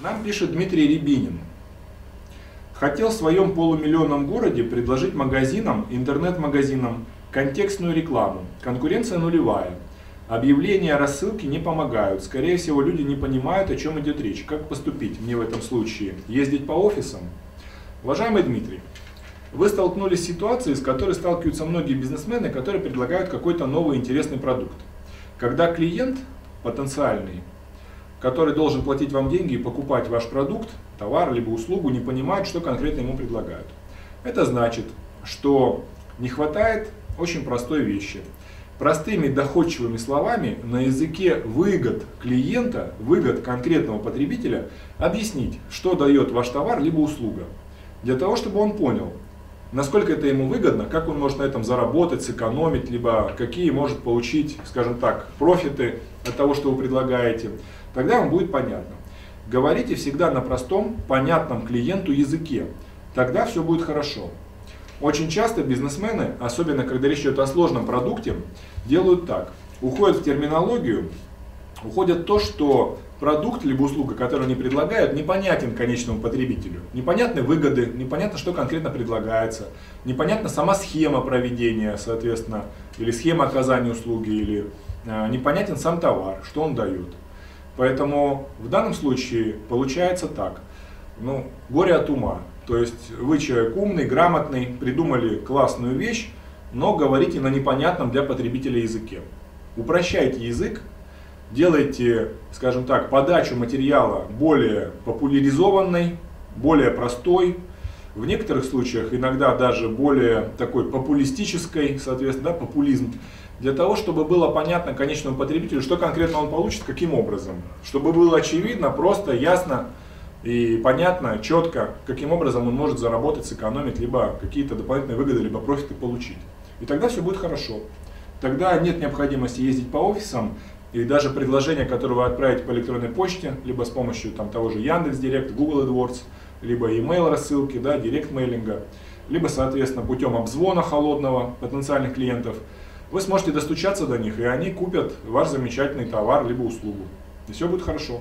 Нам пишет Дмитрий Рябинин. Хотел в своем полумиллионном городе предложить магазинам, интернет-магазинам контекстную рекламу. Конкуренция нулевая. Объявления, рассылки не помогают. Скорее всего, люди не понимают, о чем идет речь. Как поступить мне в этом случае? Ездить по офисам? Уважаемый Дмитрий, вы столкнулись с ситуацией, с которой сталкиваются многие бизнесмены, которые предлагают какой-то новый интересный продукт. Когда клиент потенциальный, который должен платить вам деньги и покупать ваш продукт, товар либо услугу, не понимает, что конкретно ему предлагают. Это значит, что не хватает очень простой вещи. Простыми доходчивыми словами на языке выгод клиента, выгод конкретного потребителя объяснить, что дает ваш товар либо услуга. Для того, чтобы он понял, насколько это ему выгодно, как он может на этом заработать, сэкономить, либо какие может получить, скажем так, профиты от того, что вы предлагаете, тогда вам будет понятно. Говорите всегда на простом, понятном клиенту языке, тогда все будет хорошо. Очень часто бизнесмены, особенно когда речь идет о сложном продукте, делают так. Уходят в терминологию, уходят в то, что продукт либо услуга, которую они предлагают, непонятен конечному потребителю. Непонятны выгоды, непонятно, что конкретно предлагается, непонятна сама схема проведения, соответственно, или схема оказания услуги, или э, непонятен сам товар, что он дает. Поэтому в данном случае получается так. Ну, горе от ума. То есть вы человек умный, грамотный, придумали классную вещь, но говорите на непонятном для потребителя языке. Упрощайте язык, делайте, скажем так, подачу материала более популяризованной, более простой, в некоторых случаях иногда даже более такой популистической, соответственно, да, популизм, для того, чтобы было понятно конечному потребителю, что конкретно он получит, каким образом. Чтобы было очевидно, просто, ясно, и понятно, четко, каким образом он может заработать, сэкономить, либо какие-то дополнительные выгоды, либо профиты получить. И тогда все будет хорошо. Тогда нет необходимости ездить по офисам, и даже предложение, которое вы отправите по электронной почте, либо с помощью там, того же Яндекс.Директ, Google AdWords, либо email рассылки, да, директ мейлинга, либо, соответственно, путем обзвона холодного потенциальных клиентов, вы сможете достучаться до них, и они купят ваш замечательный товар либо услугу. И все будет хорошо.